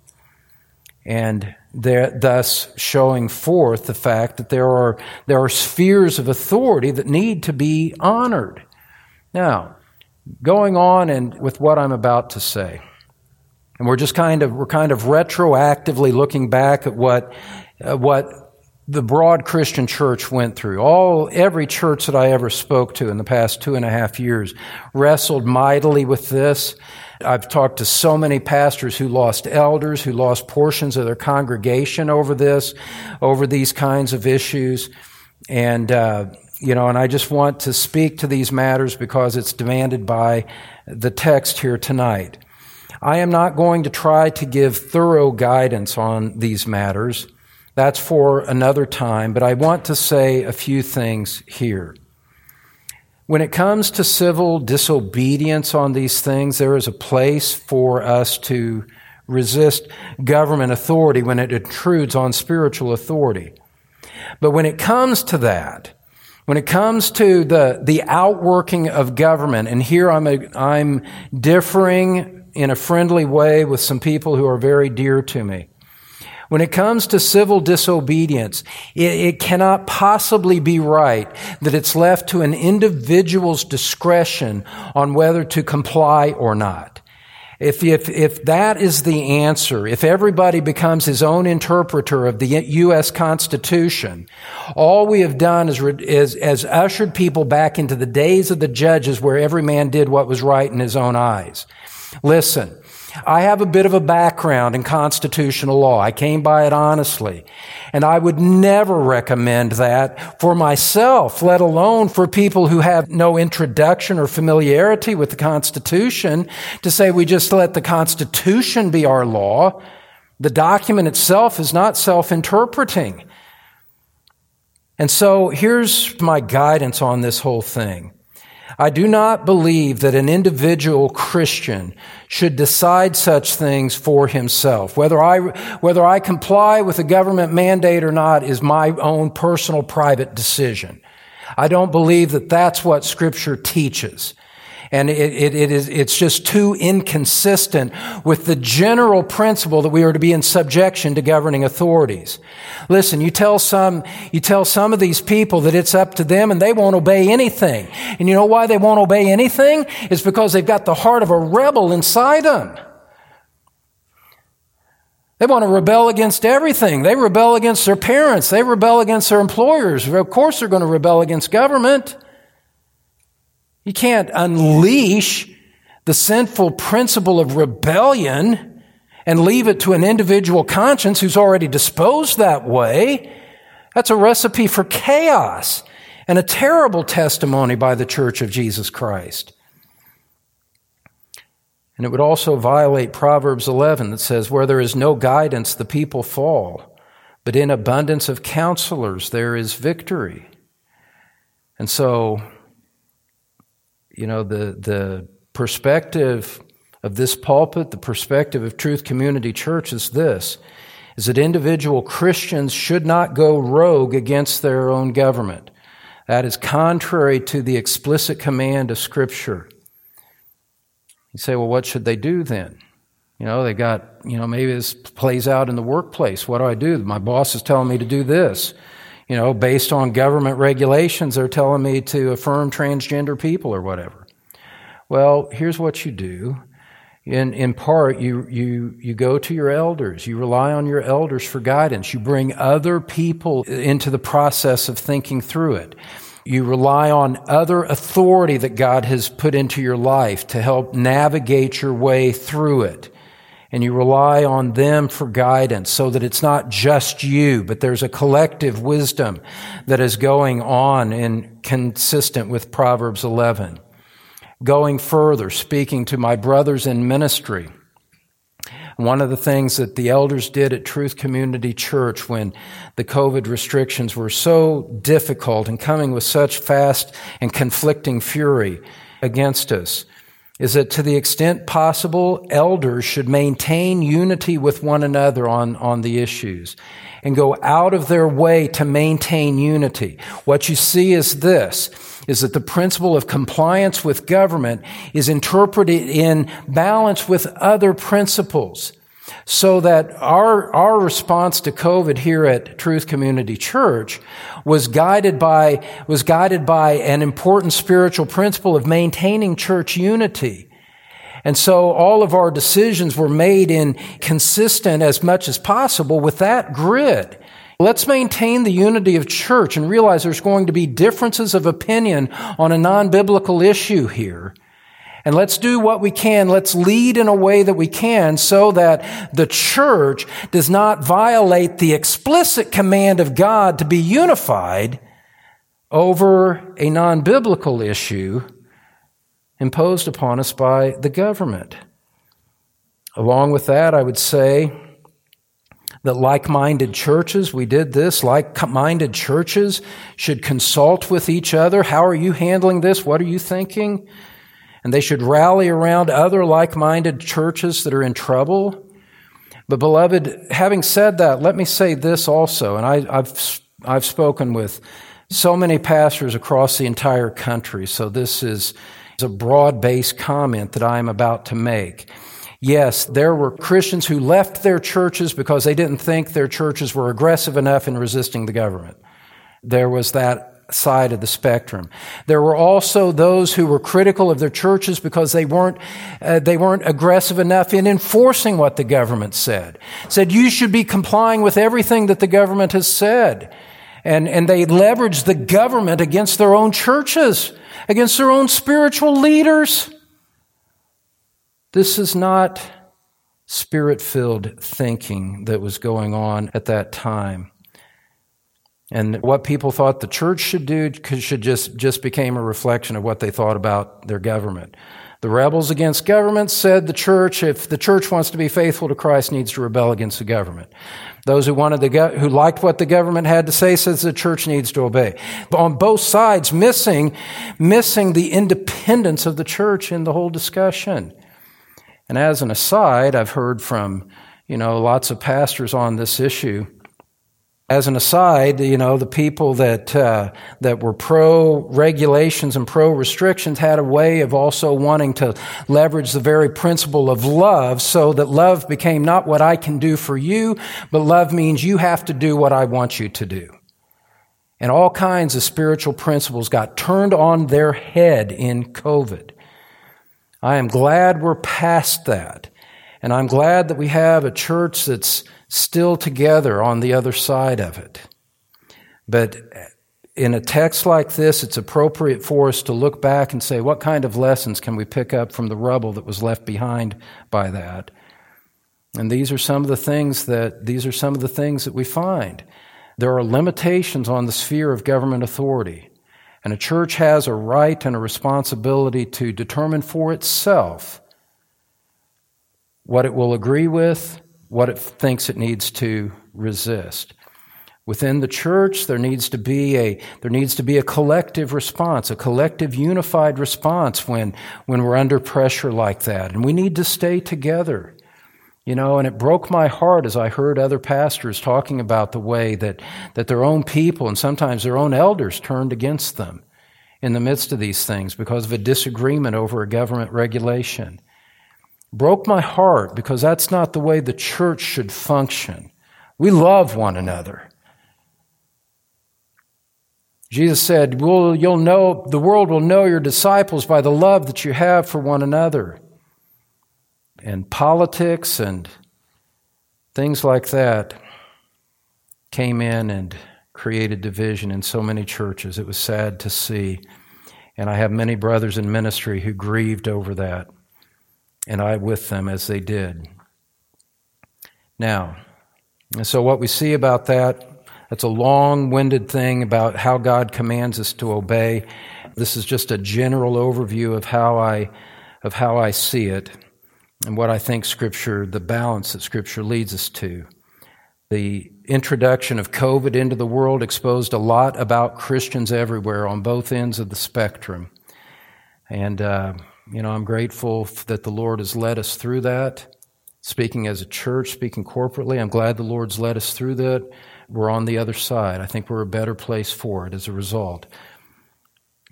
And thus showing forth the fact that there are, there are spheres of authority that need to be honored. Now, going on and with what I'm about to say, and we're just kind of we're kind of retroactively looking back at what uh, what the broad Christian church went through. All every church that I ever spoke to in the past two and a half years wrestled mightily with this. I've talked to so many pastors who lost elders, who lost portions of their congregation over this, over these kinds of issues, and uh, you know, and I just want to speak to these matters because it's demanded by the text here tonight. I am not going to try to give thorough guidance on these matters. That's for another time, but I want to say a few things here. When it comes to civil disobedience on these things, there is a place for us to resist government authority when it intrudes on spiritual authority. But when it comes to that, when it comes to the, the outworking of government, and here I'm, a, I'm differing in a friendly way with some people who are very dear to me. When it comes to civil disobedience, it, it, cannot possibly be right that it's left to an individual's discretion on whether to comply or not. If, if, if that is the answer, if everybody becomes his own interpreter of the U.S. Constitution, all we have done is, is, is ushered people back into the days of the judges where every man did what was right in his own eyes. Listen, I have a bit of a background in constitutional law. I came by it honestly. And I would never recommend that for myself, let alone for people who have no introduction or familiarity with the Constitution to say we just let the Constitution be our law. The document itself is not self-interpreting. And so here's my guidance on this whole thing. I do not believe that an individual Christian should decide such things for himself. Whether I, whether I comply with a government mandate or not is my own personal private decision. I don't believe that that's what scripture teaches. And it, it, it is, it's just too inconsistent with the general principle that we are to be in subjection to governing authorities. Listen, you tell some, you tell some of these people that it's up to them and they won't obey anything. And you know why they won't obey anything? It's because they've got the heart of a rebel inside them. They want to rebel against everything. They rebel against their parents. They rebel against their employers. Of course, they're going to rebel against government. You can't unleash the sinful principle of rebellion and leave it to an individual conscience who's already disposed that way. That's a recipe for chaos and a terrible testimony by the Church of Jesus Christ. And it would also violate Proverbs 11 that says, Where there is no guidance, the people fall, but in abundance of counselors, there is victory. And so you know, the, the perspective of this pulpit, the perspective of Truth Community Church is this, is that individual Christians should not go rogue against their own government. That is contrary to the explicit command of Scripture. You say, well, what should they do then? You know, they got, you know, maybe this plays out in the workplace. What do I do? My boss is telling me to do this you know, based on government regulations, they're telling me to affirm transgender people or whatever. Well, here's what you do. In, in part, you, you, you go to your elders. You rely on your elders for guidance. You bring other people into the process of thinking through it. You rely on other authority that God has put into your life to help navigate your way through it and you rely on them for guidance so that it's not just you, but there's a collective wisdom that is going on and consistent with Proverbs 11. Going further, speaking to my brothers in ministry, one of the things that the elders did at Truth Community Church when the COVID restrictions were so difficult and coming with such fast and conflicting fury against us is that to the extent possible, elders should maintain unity with one another on, on the issues and go out of their way to maintain unity. What you see is this, is that the principle of compliance with government is interpreted in balance with other principles so that our, our response to COVID here at Truth Community Church was guided by, was guided by an important spiritual principle of maintaining church unity. And so all of our decisions were made in consistent as much as possible with that grid. Let's maintain the unity of church and realize there's going to be differences of opinion on a non-biblical issue here. And let's do what we can. Let's lead in a way that we can so that the church does not violate the explicit command of God to be unified over a non-biblical issue imposed upon us by the government. Along with that, I would say that like minded churches, we did this, like minded churches should consult with each other. How are you handling this? What are you thinking? And they should rally around other like minded churches that are in trouble. But, beloved, having said that, let me say this also, and I, have I've spoken with so many pastors across the entire country, so this is a broad based comment that I am about to make. Yes, there were Christians who left their churches because they didn't think their churches were aggressive enough in resisting the government. There was that side of the spectrum. There were also those who were critical of their churches because they weren't, uh, they weren't aggressive enough in enforcing what the government said. Said you should be complying with everything that the government has said. And, and they leveraged the government against their own churches, against their own spiritual leaders. This is not spirit filled thinking that was going on at that time. And what people thought the church should do should just, just became a reflection of what they thought about their government. The rebels against government said the church, if the church wants to be faithful to Christ, needs to rebel against the government. Those who wanted the, who liked what the government had to say says the church needs to obey. But on both sides, missing, missing the independence of the church in the whole discussion. And as an aside, I've heard from, you know, lots of pastors on this issue as an aside, you know, the people that uh, that were pro regulations and pro restrictions had a way of also wanting to leverage the very principle of love, so that love became not what I can do for you, but love means you have to do what I want you to do. And all kinds of spiritual principles got turned on their head in COVID. I am glad we're past that. And I'm glad that we have a church that's still together on the other side of it. But in a text like this, it's appropriate for us to look back and say, what kind of lessons can we pick up from the rubble that was left behind by that? And these are some of the things that, these are some of the things that we find. There are limitations on the sphere of government authority. And a church has a right and a responsibility to determine for itself what it will agree with what it thinks it needs to resist. Within the church, there needs to be a, there needs to be a collective response, a collective unified response when, when we're under pressure like that. And we need to stay together. You know, and it broke my heart as I heard other pastors talking about the way that, that their own people and sometimes their own elders turned against them in the midst of these things because of a disagreement over a government regulation broke my heart because that's not the way the church should function. We love one another. Jesus said, well, you'll know, the world will know your disciples by the love that you have for one another. And politics and things like that came in and created division in so many churches. It was sad to see. And I have many brothers in ministry who grieved over that and I with them as they did. Now, and so what we see about that, that's a long winded thing about how God commands us to obey. This is just a general overview of how I, of how I see it and what I think Scripture, the balance that Scripture leads us to. The introduction of COVID into the world exposed a lot about Christians everywhere on both ends of the spectrum. And uh, You know, I'm grateful that the Lord has led us through that. Speaking as a church, speaking corporately, I'm glad the Lord's led us through that. We're on the other side. I think we're a better place for it as a result.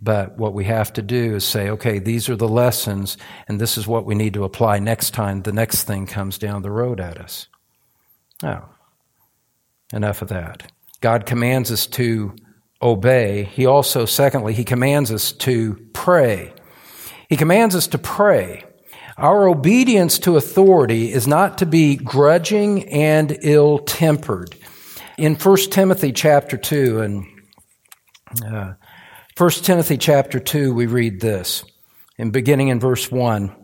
But what we have to do is say, okay, these are the lessons, and this is what we need to apply next time the next thing comes down the road at us. Now, enough of that. God commands us to obey. He also, secondly, He commands us to pray. He commands us to pray. Our obedience to authority is not to be grudging and ill tempered. In 1 Timothy chapter 2, and uh, 1 Timothy chapter 2, we read this, and beginning in verse 1.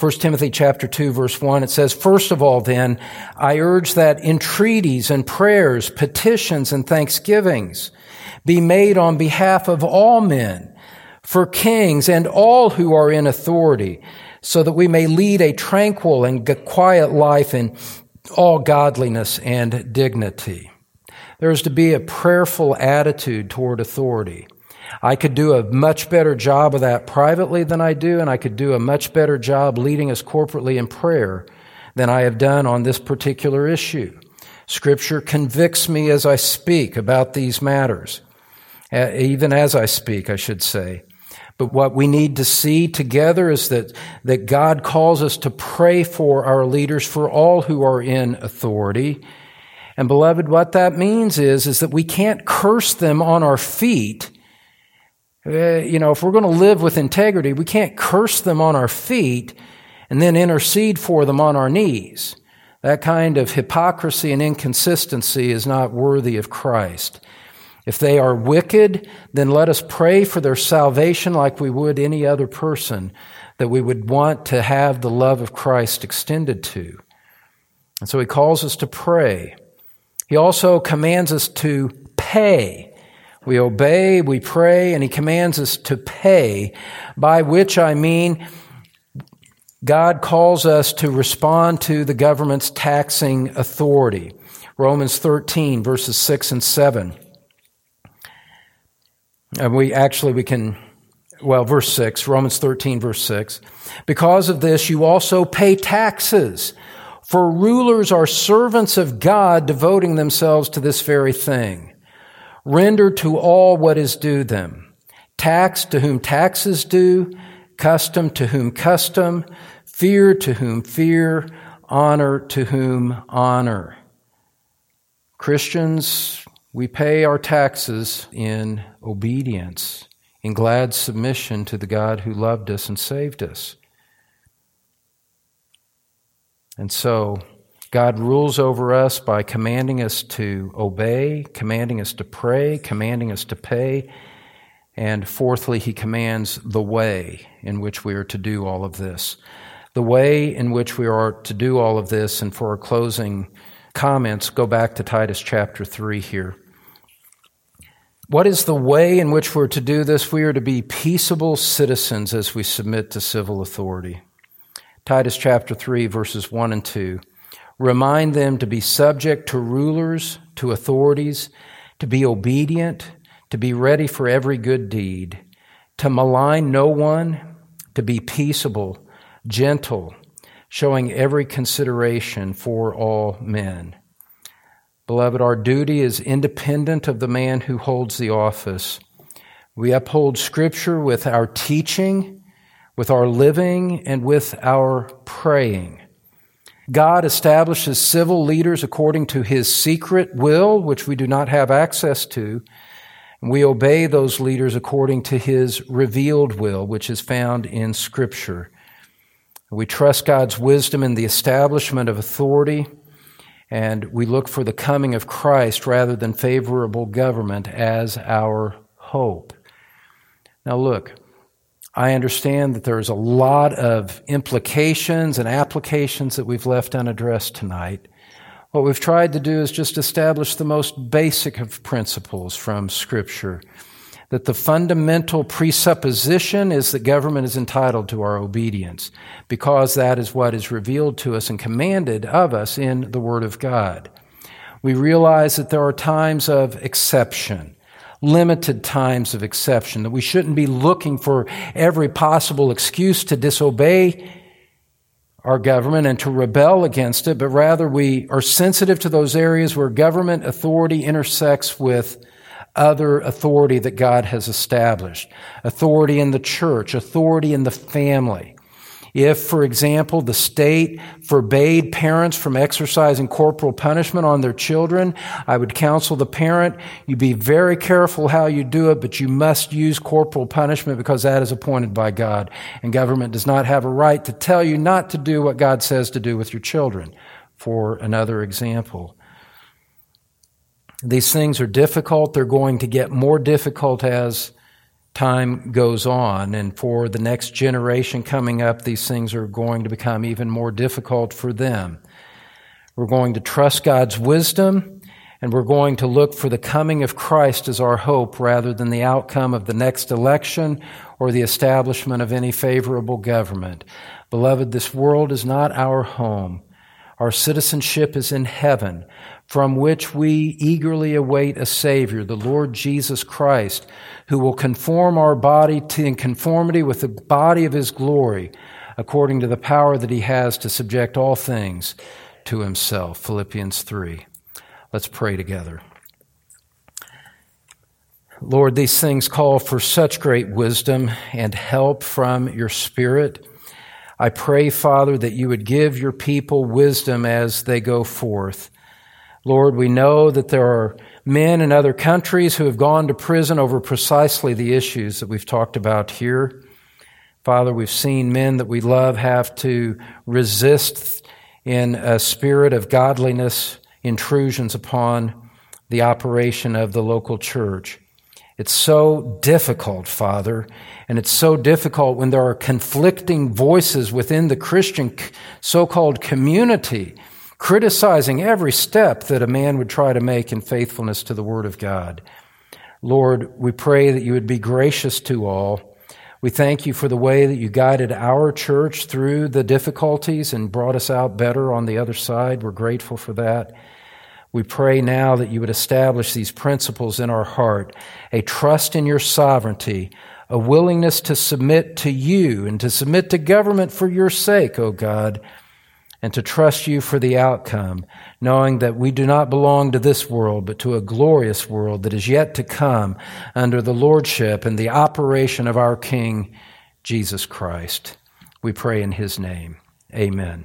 1 Timothy chapter 2 verse 1, it says, First of all then, I urge that entreaties and prayers, petitions and thanksgivings be made on behalf of all men, for kings and all who are in authority, so that we may lead a tranquil and quiet life in all godliness and dignity. There is to be a prayerful attitude toward authority. I could do a much better job of that privately than I do, and I could do a much better job leading us corporately in prayer than I have done on this particular issue. Scripture convicts me as I speak about these matters, even as I speak, I should say. But what we need to see together is that, that God calls us to pray for our leaders, for all who are in authority. And beloved, what that means is, is that we can't curse them on our feet uh, you know, if we're going to live with integrity, we can't curse them on our feet and then intercede for them on our knees. That kind of hypocrisy and inconsistency is not worthy of Christ. If they are wicked, then let us pray for their salvation like we would any other person that we would want to have the love of Christ extended to. And so he calls us to pray. He also commands us to pay. We obey, we pray, and he commands us to pay, by which I mean God calls us to respond to the government's taxing authority. Romans 13, verses 6 and 7. And we actually, we can, well, verse 6, Romans 13, verse 6. Because of this, you also pay taxes, for rulers are servants of God, devoting themselves to this very thing. Render to all what is due them. Tax to whom tax is due, custom to whom custom, fear to whom fear, honor to whom honor. Christians, we pay our taxes in obedience, in glad submission to the God who loved us and saved us. And so, God rules over us by commanding us to obey, commanding us to pray, commanding us to pay. And fourthly, He commands the way in which we are to do all of this. The way in which we are to do all of this, and for our closing comments, go back to Titus chapter 3 here. What is the way in which we're to do this? We are to be peaceable citizens as we submit to civil authority. Titus chapter 3, verses 1 and 2. Remind them to be subject to rulers, to authorities, to be obedient, to be ready for every good deed, to malign no one, to be peaceable, gentle, showing every consideration for all men. Beloved, our duty is independent of the man who holds the office. We uphold Scripture with our teaching, with our living, and with our praying. God establishes civil leaders according to his secret will, which we do not have access to. And we obey those leaders according to his revealed will, which is found in Scripture. We trust God's wisdom in the establishment of authority, and we look for the coming of Christ rather than favorable government as our hope. Now, look, I understand that there's a lot of implications and applications that we've left unaddressed tonight. What we've tried to do is just establish the most basic of principles from Scripture. That the fundamental presupposition is that government is entitled to our obedience, because that is what is revealed to us and commanded of us in the Word of God. We realize that there are times of exception limited times of exception, that we shouldn't be looking for every possible excuse to disobey our government and to rebel against it, but rather we are sensitive to those areas where government authority intersects with other authority that God has established. Authority in the church, authority in the family. If, for example, the state forbade parents from exercising corporal punishment on their children, I would counsel the parent, you be very careful how you do it, but you must use corporal punishment because that is appointed by God. And government does not have a right to tell you not to do what God says to do with your children, for another example. These things are difficult. They're going to get more difficult as time goes on. And for the next generation coming up, these things are going to become even more difficult for them. We're going to trust God's wisdom and we're going to look for the coming of Christ as our hope rather than the outcome of the next election or the establishment of any favorable government. Beloved, this world is not our home. Our citizenship is in heaven, from which we eagerly await a Savior, the Lord Jesus Christ, who will conform our body to in conformity with the body of His glory, according to the power that He has to subject all things to Himself. Philippians 3. Let's pray together. Lord, these things call for such great wisdom and help from your Spirit. I pray, Father, that you would give your people wisdom as they go forth. Lord, we know that there are men in other countries who have gone to prison over precisely the issues that we've talked about here. Father, we've seen men that we love have to resist in a spirit of godliness intrusions upon the operation of the local church. It's so difficult, Father, and it's so difficult when there are conflicting voices within the Christian so called community criticizing every step that a man would try to make in faithfulness to the Word of God. Lord, we pray that you would be gracious to all. We thank you for the way that you guided our church through the difficulties and brought us out better on the other side. We're grateful for that. We pray now that you would establish these principles in our heart a trust in your sovereignty, a willingness to submit to you and to submit to government for your sake, O God, and to trust you for the outcome, knowing that we do not belong to this world, but to a glorious world that is yet to come under the lordship and the operation of our King, Jesus Christ. We pray in his name. Amen.